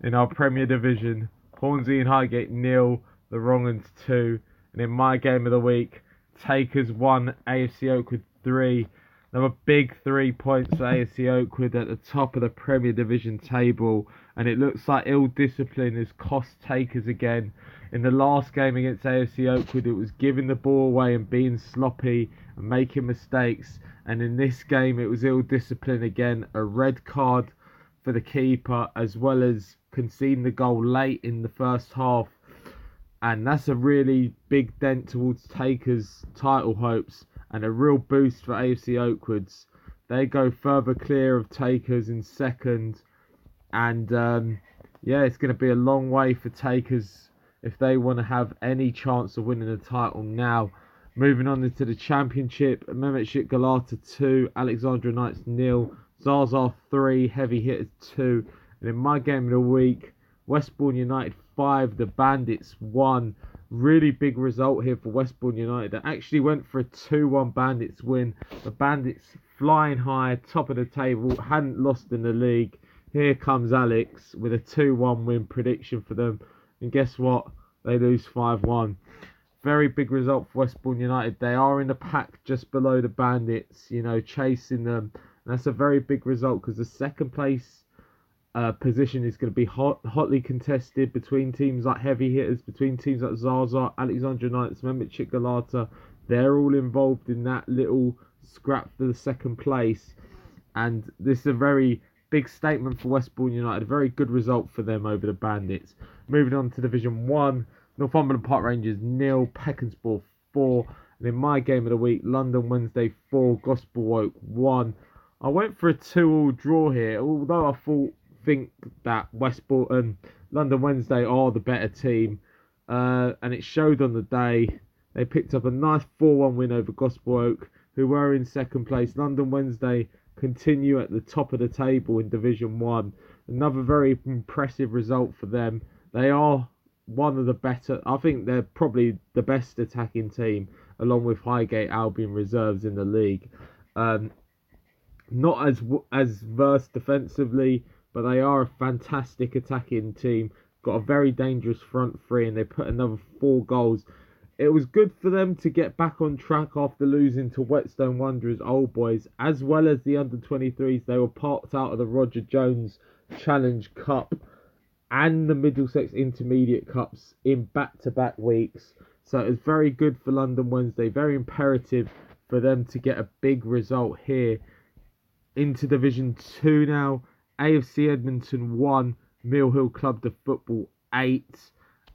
In our Premier Division, Hornsey and Highgate nil, the Wrong'uns two, and in my game of the week, Takers one, AFC Oakwood three. Another big three points for AFC Oakwood at the top of the Premier Division table, and it looks like ill discipline has cost Takers again. In the last game against AFC Oakwood, it was giving the ball away and being sloppy and making mistakes, and in this game, it was ill discipline again. A red card for the keeper, as well as conceding the goal late in the first half, and that's a really big dent towards Takers' title hopes and a real boost for AFC Oakwoods. They go further clear of Takers in second, and um, yeah, it's going to be a long way for Takers if they want to have any chance of winning the title now. Moving on into the championship, Mehmetchik Galata 2, Alexandra Knights nil, Zaza 3, Heavy Hitters 2, and in my game of the week, Westbourne United 5, the Bandits 1 really big result here for Westbourne United. That actually went for a 2 1 Bandits win. The Bandits flying high, top of the table, hadn't lost in the league. Here comes Alex with a 2 1 win prediction for them. And guess what? They lose 5 1. Very big result for Westbourne United. They are in the pack just below the Bandits, you know, chasing them. And that's a very big result because the second place uh, position is going to be hot, hotly contested between teams like Heavy Hitters, between teams like Zaza, Alexandra Knights, Mehmetchik Galata. They're all involved in that little scrap for the second place. And this is a very big statement for Westbourne United. A very good result for them over the Bandits. Moving on to Division 1, Northumberland Park Rangers nil, Peckhansborough 4. And in my game of the week, London Wednesday 4, Gospel Oak 1. I went for a 2 all draw here, although I thought think that Westport and London Wednesday are the better team, uh, and it showed on the day. They picked up a nice 4 1 win over Gospel Oak, who were in second place. London Wednesday continue at the top of the table in Division 1. Another very impressive result for them. They are one of the better, I think they're probably the best attacking team, along with Highgate Albion reserves in the league. Um, not as as versed defensively, but they are a fantastic attacking team. Got a very dangerous front three, and they put another four goals. It was good for them to get back on track after losing to Whetstone Wanderers Old Boys, as well as the under 23s. They were parked out of the Roger Jones Challenge Cup and the Middlesex Intermediate Cups in back to back weeks. So it was very good for London Wednesday, very imperative for them to get a big result here into Division 2 now. AFC Edmonton 1, Mill Hill Club de Football 8.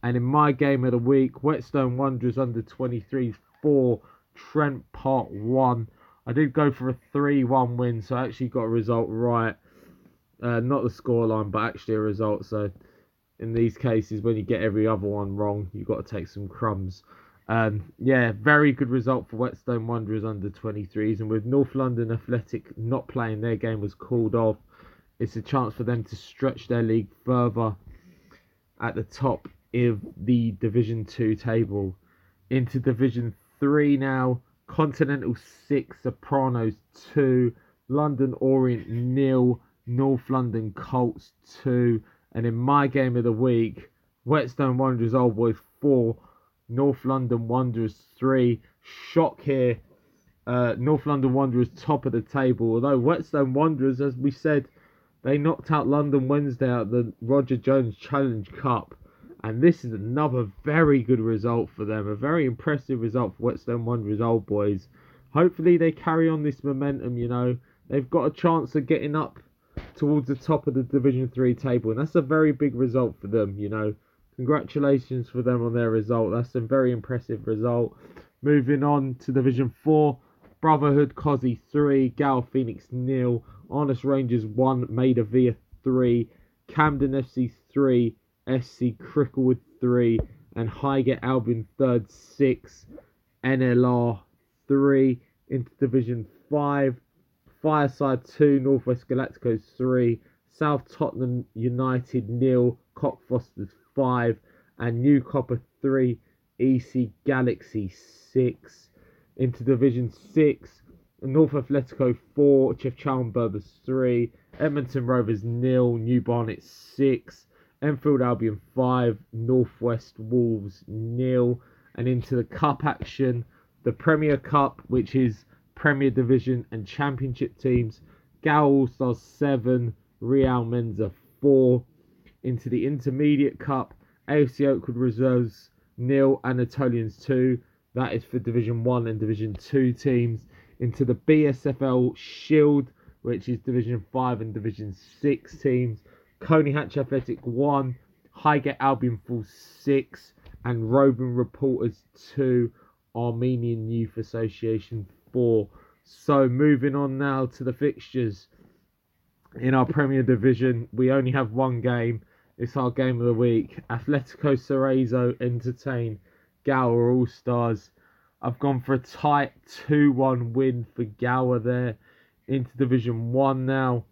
And in my game of the week, Whetstone Wanderers under 23 4, Trent Park 1. I did go for a 3 1 win, so I actually got a result right. Uh, not the scoreline, but actually a result. So in these cases, when you get every other one wrong, you've got to take some crumbs. Um, yeah, very good result for Whetstone Wanderers under 23s. And with North London Athletic not playing, their game was called off it's a chance for them to stretch their league further at the top of the Division 2 table. Into Division 3 now, Continental 6, Sopranos 2, London Orient nil, North London Colts 2, and in my game of the week, Whetstone Wanderers Old Boys 4, North London Wanderers 3. Shock here. Uh, North London Wanderers top of the table, although Whetstone Wanderers, as we said, they knocked out London Wednesday at the Roger Jones Challenge Cup, and this is another very good result for them. A very impressive result for Whetstone Wanderers Old Boys. Hopefully, they carry on this momentum. You know, they've got a chance of getting up towards the top of the Division Three table, and that's a very big result for them. You know, congratulations for them on their result. That's a very impressive result. Moving on to Division Four, Brotherhood Cosy three, Gal Phoenix nil. Honest Rangers 1, Maida Vale 3. Camden FC 3, SC Cricklewood 3, and Highgate Albion third 6, NLR 3 into Division 5, Fireside 2, Northwest Galacticos 3, South Tottenham United nil, Cockfosters 5, and New Copper 3, EC Galaxy 6 into Division 6. North Athletico 4, Chefchaouen Berbers 3, Edmonton Rovers nil, New Barnet 6, Enfield Albion 5, Northwest Wolves nil, and into the cup action, the Premier Cup, which is Premier Division and Championship teams, Gower All Stars 7, Real Menza 4, into the Intermediate Cup, AFC Oakwood Reserves nil, Anatolians 2, that is for Division 1 and Division 2 teams, into the BSFL Shield, which is Division 5 and Division 6 teams, Colney Hatch Athletic 1, Highgate Albion Full 6, and Roving Reporters 2, Armenian Youth Association 4. So moving on now to the fixtures in our Premier Division, we only have one game. It's our game of the week. Atletico Cerezo entertain Gower All Stars. I've gone for a tight 2 1 win for Gower there into Division 1 now.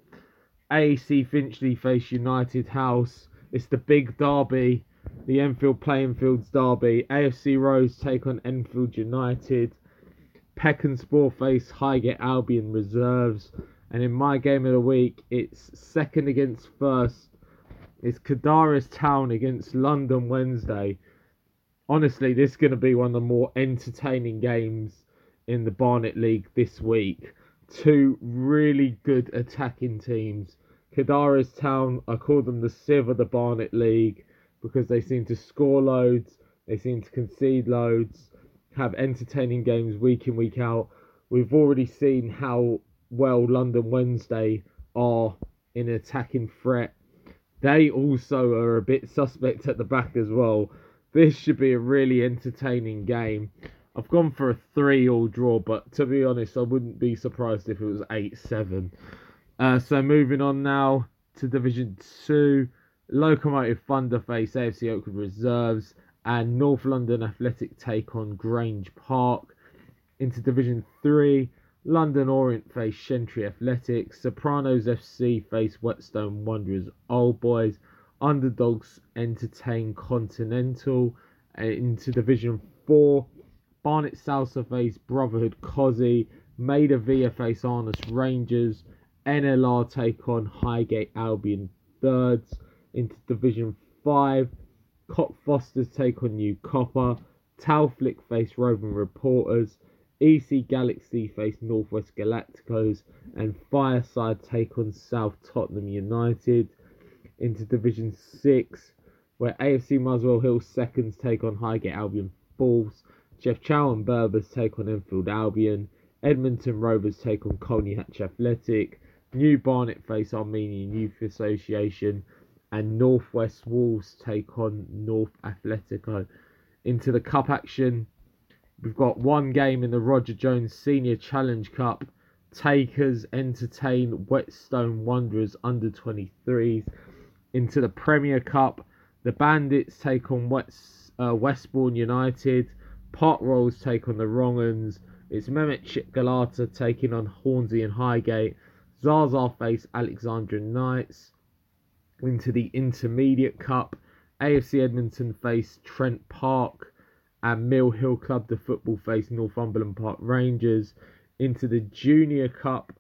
AAC Finchley face United House. It's the big derby, the Enfield Playing Fields derby. AFC Rose take on Enfield United. Peckenspore face Highgate Albion Reserves. And in my game of the week, it's second against first. It's Cadaris Town against London Wednesday. Honestly, this is going to be one of the more entertaining games in the Barnet League this week. Two really good attacking teams. Cadaris Town, I call them the Civ of the Barnet League because they seem to score loads, they seem to concede loads, have entertaining games week in, week out. We've already seen how well London Wednesday are in attacking threat. They also are a bit suspect at the back as well. This should be a really entertaining game. I've gone for a 3 all draw, but to be honest, I wouldn't be surprised if it was 8 7. Uh, so moving on now to Division 2. Locomotive Thunder face AFC Oakwood Reserves and North London Athletic take on Grange Park. Into Division 3, London Orient face Shentry Athletics, Sopranos FC face Whetstone Wanderers Old Boys, Underdogs entertain Continental. Uh, into Division 4, Barnet Salsa face Brotherhood Cozzy, Maida Vale face Arnus Rangers, NLR take on Highgate Albion thirds into Division 5. Cockfosters take on New Copper. Talflick face Roving Reporters. EC Galaxy face Northwest Galacticos. And Fireside take on South Tottenham United. Into Division 6, where AFC Muswell Hill seconds take on Highgate Albion fourths. and Berbers take on Enfield Albion. Edmonton Rovers take on Colney Hatch Athletic. New Barnet face Armenian Youth Association. And Northwest Wolves take on North Athletico. Into the cup action, we've got one game in the Roger Jones Senior Challenge Cup. Takers entertain Whetstone Wanderers under 23s. Into the Premier Cup, the Bandits take on West, uh, Westbourne United. Pot Rolls take on the Wrong'uns. It's Mehmet Galata taking on Hornsey and Highgate. Zaza face Alexandra Knights. Into the Intermediate Cup, AFC Edmonton face Trent Park. And Mill Hill Club, the football face Northumberland Park Rangers. Into the Junior Cup,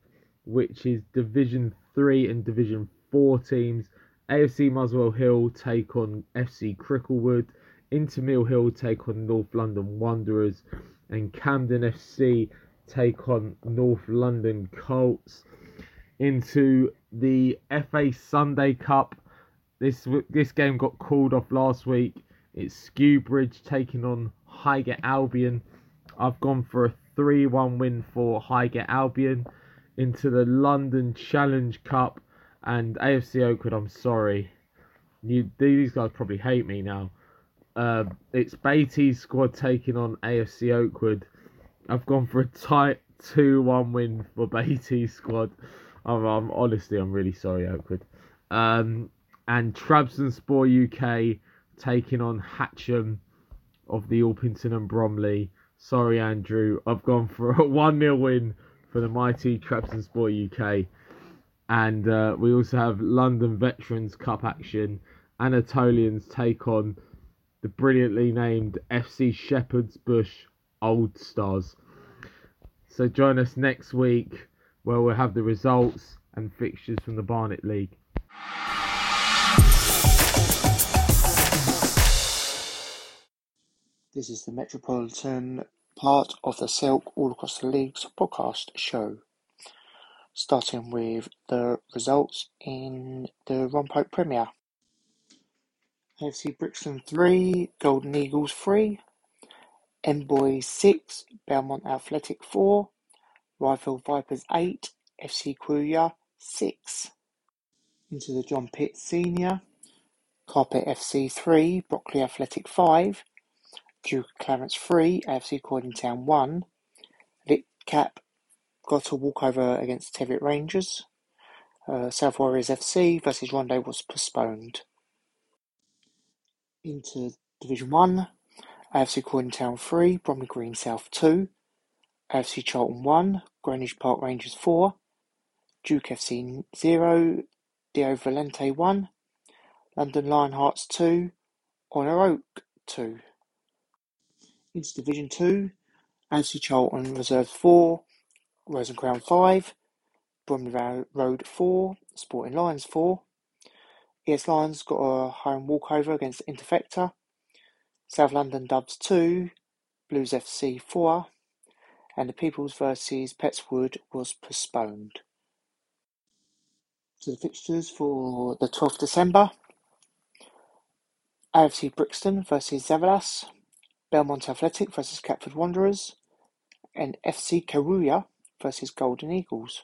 which is Division 3 and Division 4 teams. AFC Muswell Hill take on FC Cricklewood. Inter Mill Hill take on North London Wanderers. And Camden FC take on North London Colts. Into the FA Sunday Cup. This this game got called off last week. It's Skewbridge taking on Highgate Albion. I've gone for a 3 1 win for Highgate Albion. Into the London Challenge Cup and AFC Oakwood. I'm sorry, you these guys probably hate me now. Uh, it's Beatty's squad taking on AFC Oakwood. I've gone for a tight 2 1 win for Beatty's squad. I'm, I'm, honestly, I'm really sorry, Oakwood. Um, and Trabzonspor UK taking on Hatcham of the Orpington and Bromley. Sorry, Andrew, I've gone for a 1 0 win for the mighty Trabzonspor UK. And uh, we also have London Veterans Cup action. Anatolians take on the brilliantly named FC Shepherd's Bush Old Stars. So join us next week where we'll have the results and fixtures from the Barnet League. This is the Metropolitan part of the Silk All Across the Leagues podcast show. Starting with the results in the Ron Pope Premier. AFC Brixton 3, Golden Eagles 3, Envoy 6, Belmont Athletic 4, Rifle Vipers 8, FC Crewe 6. Into the John Pitt Senior, Carpet FC 3, Brockley Athletic 5, Duke Clarence 3, AFC Croydon Town 1, Lit Cap got a walkover against Teviot Rangers. Uh, South Warriors FC versus Rondo was postponed. Into Division 1, AFC Croydon Town 3, Bromley Green South 2, AFC Charlton 1, Greenwich Park Rangers 4, Duke FC 0, Dio Valente 1, London Lionhearts 2, Honour Oak 2. Into Division 2, AFC Charlton Reserves 4, Rose and Crown 5, Bromley Road 4, Sporting Lions 4. ES Lions got a home walkover against Interfecta. South London Dubs 2, Blues FC 4, and the People's versus Pettswood was postponed. To the fixtures for the 12th December. AFC Brixton versus Zavalas, Belmont Athletic versus Catford Wanderers, and FC Caruya versus Golden Eagles.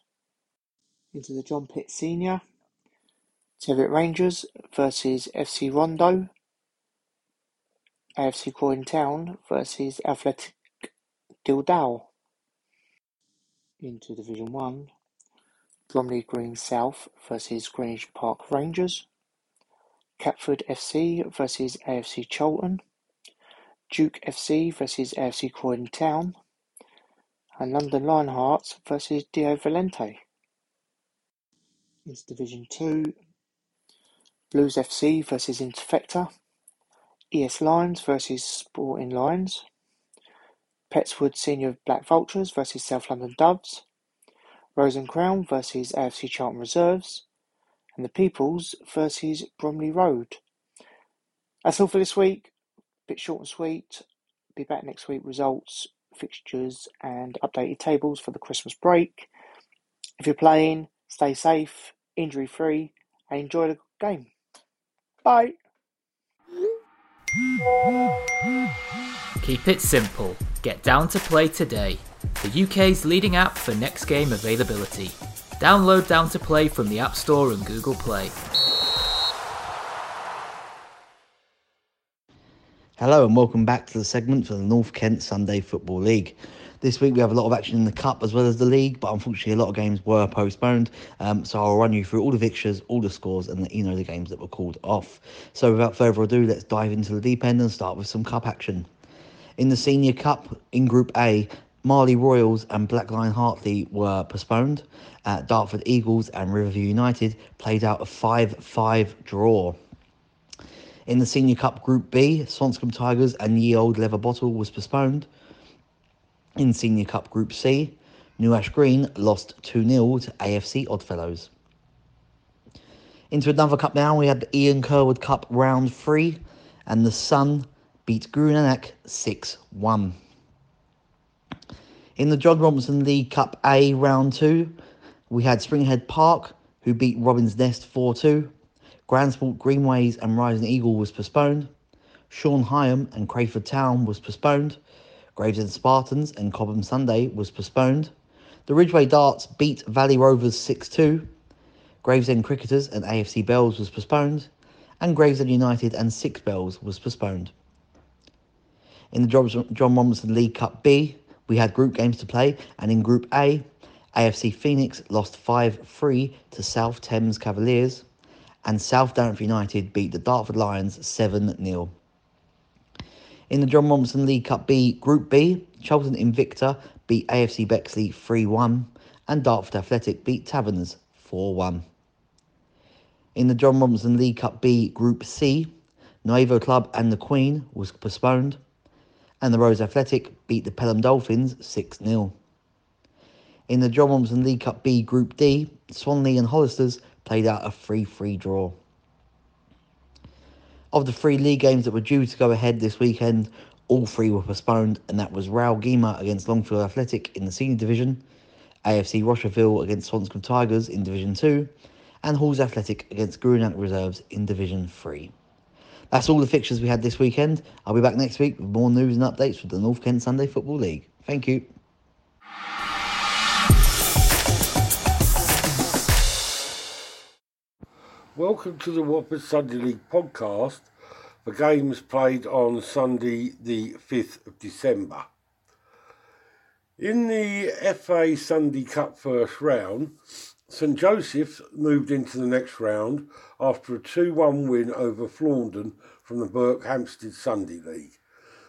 Into the John Pitt Senior, Teviot Rangers versus FC Rondo, AFC Croydon Town versus Athletic Dildal. Into Division 1, Bromley Green South versus Greenwich Park Rangers, Catford FC versus AFC Charlton, Duke FC versus AFC Croydon Town, and London Lionhearts versus Dio Valente. Into Division 2, Blues FC versus Interfecta, ES Lions versus Sporting Lions, Pettswood Senior Black Vultures versus South London Doves, Rose and Crown versus AFC Charlton Reserves, and the Peoples versus Bromley Road. That's all for this week. Bit short and sweet. Be back next week. Results, fixtures, and updated tables for the Christmas break. If you're playing, stay safe, injury free, and enjoy the game. Bye. Keep it simple. Get down to play today. The UK's leading app for next game availability. Download Down to Play from the App Store and Google Play. Hello and welcome back to the segment for the North Kent Sunday Football League. This week we have a lot of action in the Cup as well as the league, but unfortunately a lot of games were postponed. Um, so I'll run you through all the fixtures, all the scores, and let you know the games that were called off. So without further ado, let's dive into the deep end and start with some Cup action. In the Senior Cup, in Group A, Marley Royals and Blackline Hartley were postponed. Uh, Dartford Eagles and Riverview United played out a 5 5 draw. In the Senior Cup Group B, Swanscombe Tigers and Ye Old Leather Bottle was postponed. In Senior Cup Group C, New Ash Green lost 2 0 to AFC Oddfellows. Into another cup now, we had the Ian Curwood Cup round 3, and the Sun beat Grunanek 6 1. In the John Robinson League Cup A round 2, we had Springhead Park, who beat Robin's Nest 4 2. Grandsport Greenways and Rising Eagle was postponed. Sean Hyam and Crayford Town was postponed. Gravesend Spartans and Cobham Sunday was postponed. The Ridgeway Darts beat Valley Rovers 6 2. Gravesend Cricketers and AFC Bells was postponed. And Gravesend United and Six Bells was postponed. In the John Robinson League Cup B, we had group games to play, and in Group A, AFC Phoenix lost 5 3 to South Thames Cavaliers and South Downford United beat the Dartford Lions 7 0. In the John Robinson League Cup B Group B, Charlton Invicta beat AFC Bexley 3 1, and Dartford Athletic beat Taverns 4 1. In the John Robinson League Cup B Group C, Nuevo Club and the Queen was postponed, and the Rose Athletic beat the Pelham Dolphins 6 0. In the John Robinson League Cup B Group D, Swanley and Hollisters played out a 3 3 draw. Of the three league games that were due to go ahead this weekend, all three were postponed, and that was Raul Gima against Longfield Athletic in the senior division, AFC Rocherville against Swanscombe Tigers in Division 2, and Halls Athletic against Greenock Reserves in Division 3. That's all the fixtures we had this weekend. I'll be back next week with more news and updates for the North Kent Sunday Football League. Thank you. Welcome to the Whoppers Sunday League podcast for games played on Sunday, the 5th of December. In the FA Sunday Cup first round, St Joseph's moved into the next round after a 2 1 win over Flaunden from the Berkhamsted Sunday League,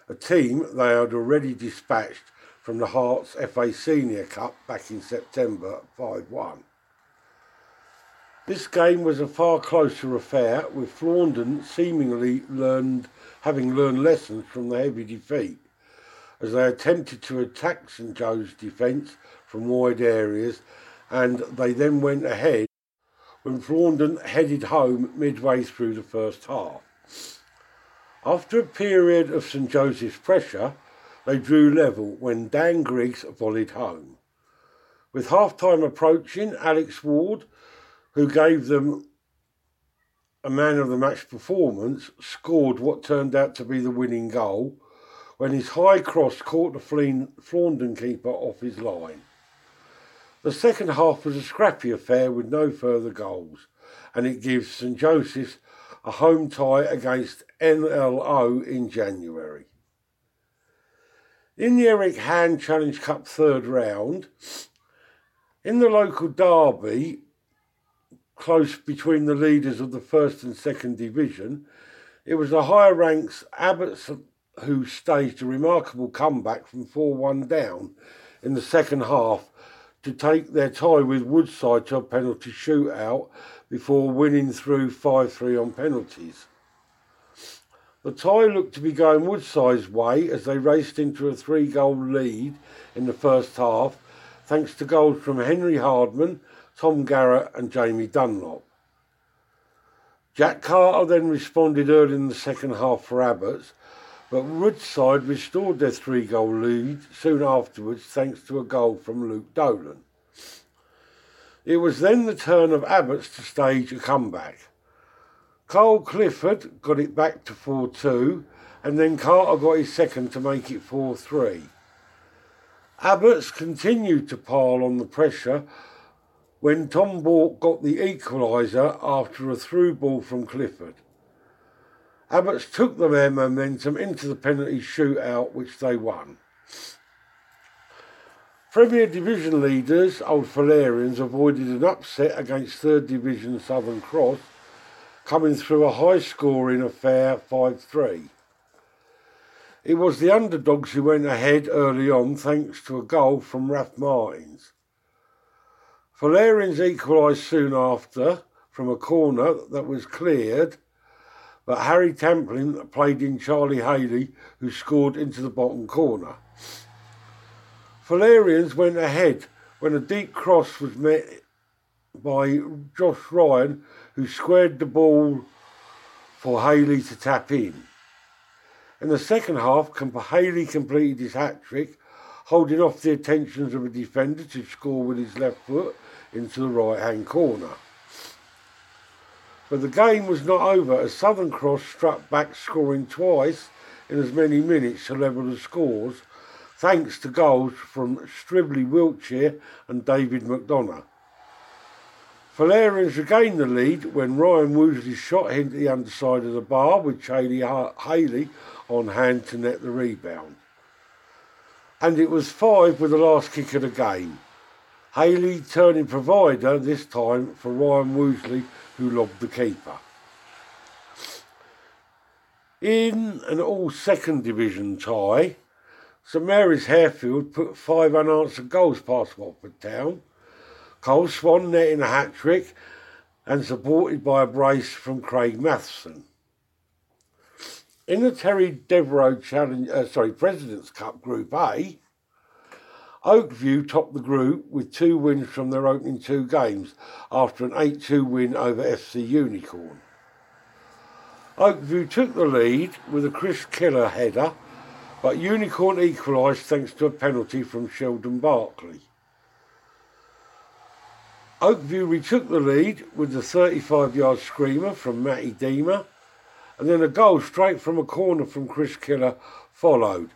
a team they had already dispatched from the Herts FA Senior Cup back in September 5 1. This game was a far closer affair, with Flaunden seemingly learned, having learned lessons from the heavy defeat, as they attempted to attack St Joe's defence from wide areas, and they then went ahead when Flaunden headed home midway through the first half. After a period of St Joseph's pressure, they drew level when Dan Griggs volleyed home. With half time approaching, Alex Ward who gave them a man of the match performance, scored what turned out to be the winning goal when his high cross caught the Flaunden keeper off his line. The second half was a scrappy affair with no further goals, and it gives St Joseph's a home tie against NLO in January. In the Eric Hand Challenge Cup third round, in the local derby, close between the leaders of the first and second division. It was the higher ranks Abbots who staged a remarkable comeback from 4 1 down in the second half to take their tie with Woodside to a penalty shootout before winning through 5 3 on penalties. The tie looked to be going Woodside's way as they raced into a three goal lead in the first half, thanks to goals from Henry Hardman Tom Garrett and Jamie Dunlop. Jack Carter then responded early in the second half for Abbots, but Woodside restored their three goal lead soon afterwards thanks to a goal from Luke Dolan. It was then the turn of Abbots to stage a comeback. Carl Clifford got it back to 4 2, and then Carter got his second to make it 4 3. Abbots continued to pile on the pressure when Tom Bork got the equaliser after a through ball from Clifford. Abbots took their momentum into the penalty shootout, which they won. Premier Division leaders, Old Fullerians, avoided an upset against Third Division Southern Cross, coming through a high scoring affair 5 3. It was the underdogs who went ahead early on thanks to a goal from Ralph Martins. Fullerians equalised soon after from a corner that was cleared, but Harry Templin played in Charlie Haley, who scored into the bottom corner. Fullerians went ahead when a deep cross was met by Josh Ryan, who squared the ball for Haley to tap in. In the second half, Haley completed his hat trick, holding off the attentions of a defender to score with his left foot into the right hand corner. But the game was not over as Southern Cross struck back, scoring twice in as many minutes to level the scores, thanks to goals from Stribley Wiltshire and David McDonough. Fullerians regained the lead when Ryan Woosley shot hit the underside of the bar with Charlie Haley on hand to net the rebound. And it was five with the last kick of the game. Haley turning provider this time for Ryan Woosley, who lobbed the keeper. In an all second division tie, St Mary's Harefield put five unanswered goals past Watford Town. Cole Swan netting a hat trick and supported by a brace from Craig Matheson. In the Terry Devereux Challenge, uh, sorry, President's Cup Group A, Oakview topped the group with two wins from their opening two games after an 8 2 win over FC Unicorn. Oakview took the lead with a Chris Killer header, but Unicorn equalised thanks to a penalty from Sheldon Barkley. Oakview retook the lead with a 35 yard screamer from Matty Deemer, and then a goal straight from a corner from Chris Killer followed.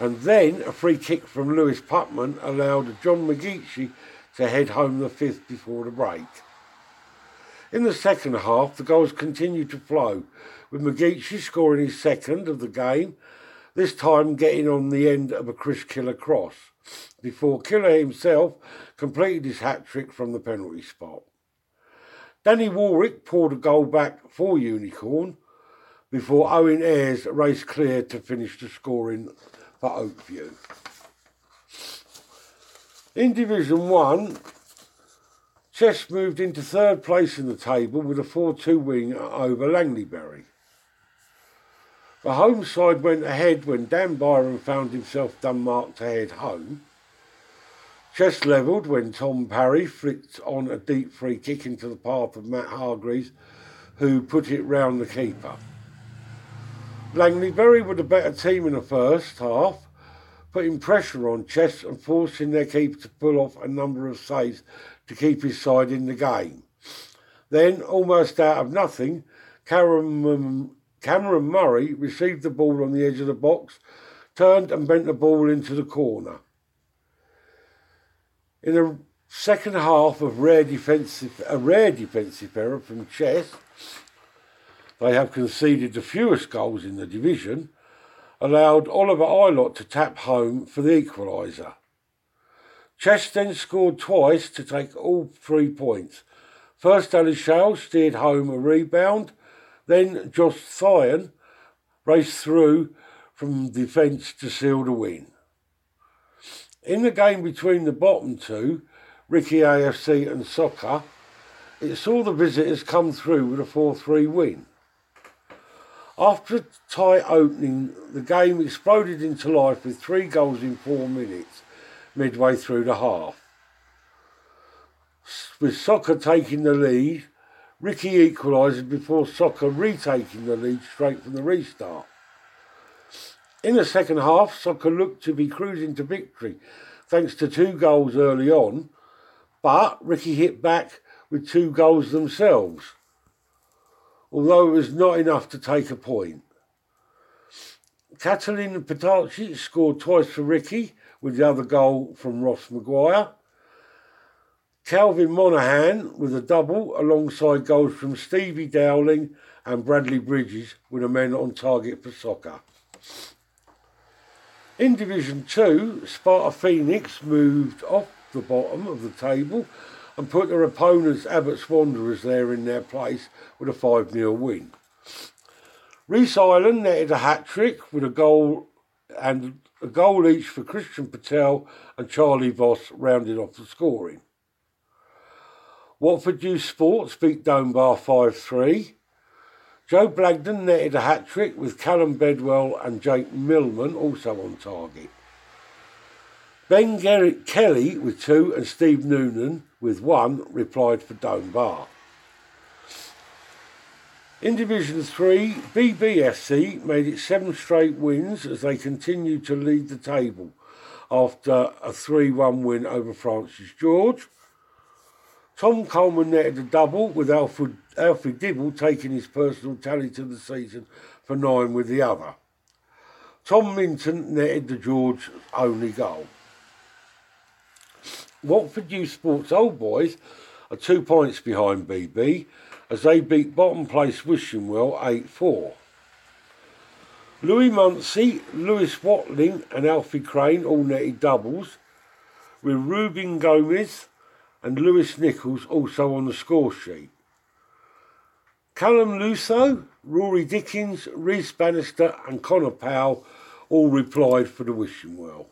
And then a free kick from Lewis Putman allowed John McGeechy to head home the fifth before the break. In the second half, the goals continued to flow, with McGeechy scoring his second of the game, this time getting on the end of a Chris Killer cross, before Killer himself completed his hat trick from the penalty spot. Danny Warwick poured a goal back for Unicorn before Owen Ayres raced clear to finish the scoring for Oakview. In Division 1, Chess moved into third place in the table with a 4 2 win over Langleybury. The home side went ahead when Dan Byron found himself done marked to head home. Chess levelled when Tom Parry flicked on a deep free kick into the path of Matt Hargreaves, who put it round the keeper. Langleybury were the better team in the first half, putting pressure on Chess and forcing their keeper to pull off a number of saves to keep his side in the game. Then, almost out of nothing, Cameron, Cameron Murray received the ball on the edge of the box, turned and bent the ball into the corner. In the second half of rare defensive, a rare defensive error from Chess, they have conceded the fewest goals in the division, allowed Oliver Eilott to tap home for the equaliser. Chess then scored twice to take all three points. First, Ali Shale steered home a rebound, then Josh Thyon raced through from defence to seal the win. In the game between the bottom two, Ricky AFC and Soccer, it saw the visitors come through with a 4 3 win. After a tight opening, the game exploded into life with three goals in four minutes, midway through the half. With Soccer taking the lead, Ricky equalises before Soccer retaking the lead straight from the restart. In the second half, Soccer looked to be cruising to victory thanks to two goals early on, but Ricky hit back with two goals themselves although it was not enough to take a point. Catalin Petacci scored twice for Ricky, with the other goal from Ross Maguire. Calvin Monaghan with a double alongside goals from Stevie Dowling and Bradley Bridges with the men on target for soccer. In Division 2, Sparta Phoenix moved off the bottom of the table and put their opponents, Abbott's Wanderers, there in their place with a 5 0 win. Reese Island netted a hat trick with a goal and a goal each for Christian Patel and Charlie Voss rounded off the scoring. Watford Youth Sports beat Donebar 5 3. Joe Blagden netted a hat trick with Callum Bedwell and Jake Millman also on target. Ben Garrett Kelly with two and Steve Noonan with one replied for Donebar. In Division 3, BBFC made it seven straight wins as they continued to lead the table after a 3 1 win over Francis George. Tom Coleman netted a double with Alfred, Alfie Dibble taking his personal tally to the season for nine with the other. Tom Minton netted the George only goal. Watford Youth Sports Old Boys are two points behind BB as they beat bottom place Wishingwell 8 4. Louis Munsey, Lewis Watling, and Alfie Crane all netted doubles. with Ruben Gomez and Lewis Nichols also on the score sheet. Callum Luso, Rory Dickens, Reese Bannister, and Connor Powell all replied for the wishing well.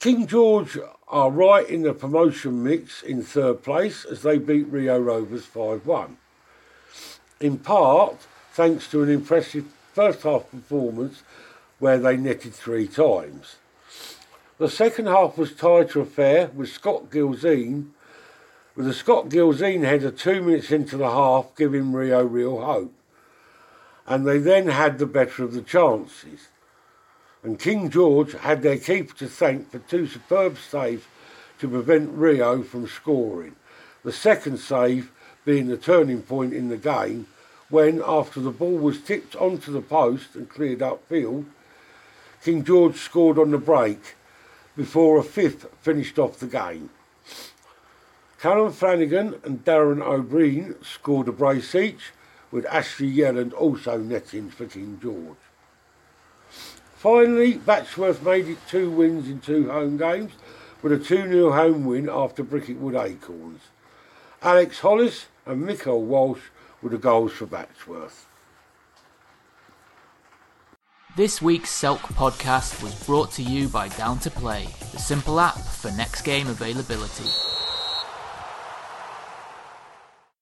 King George are right in the promotion mix in third place as they beat Rio Rovers 5 1. In part, thanks to an impressive first half performance where they netted three times. The second half was tied to a fair with Scott Gilzine, with a Scott Gilzine header two minutes into the half giving Rio real hope. And they then had the better of the chances and King George had their keeper to thank for two superb saves to prevent Rio from scoring. The second save being the turning point in the game when, after the ball was tipped onto the post and cleared upfield, King George scored on the break before a fifth finished off the game. Callum Flanagan and Darren O'Brien scored a brace each, with Ashley Yelland also netting for King George. Finally, Batchworth made it two wins in two home games with a 2 0 home win after Bricketwood Acorns. Alex Hollis and Michael Walsh were the goals for Batchworth. This week's Selk podcast was brought to you by Down to Play, the simple app for next game availability.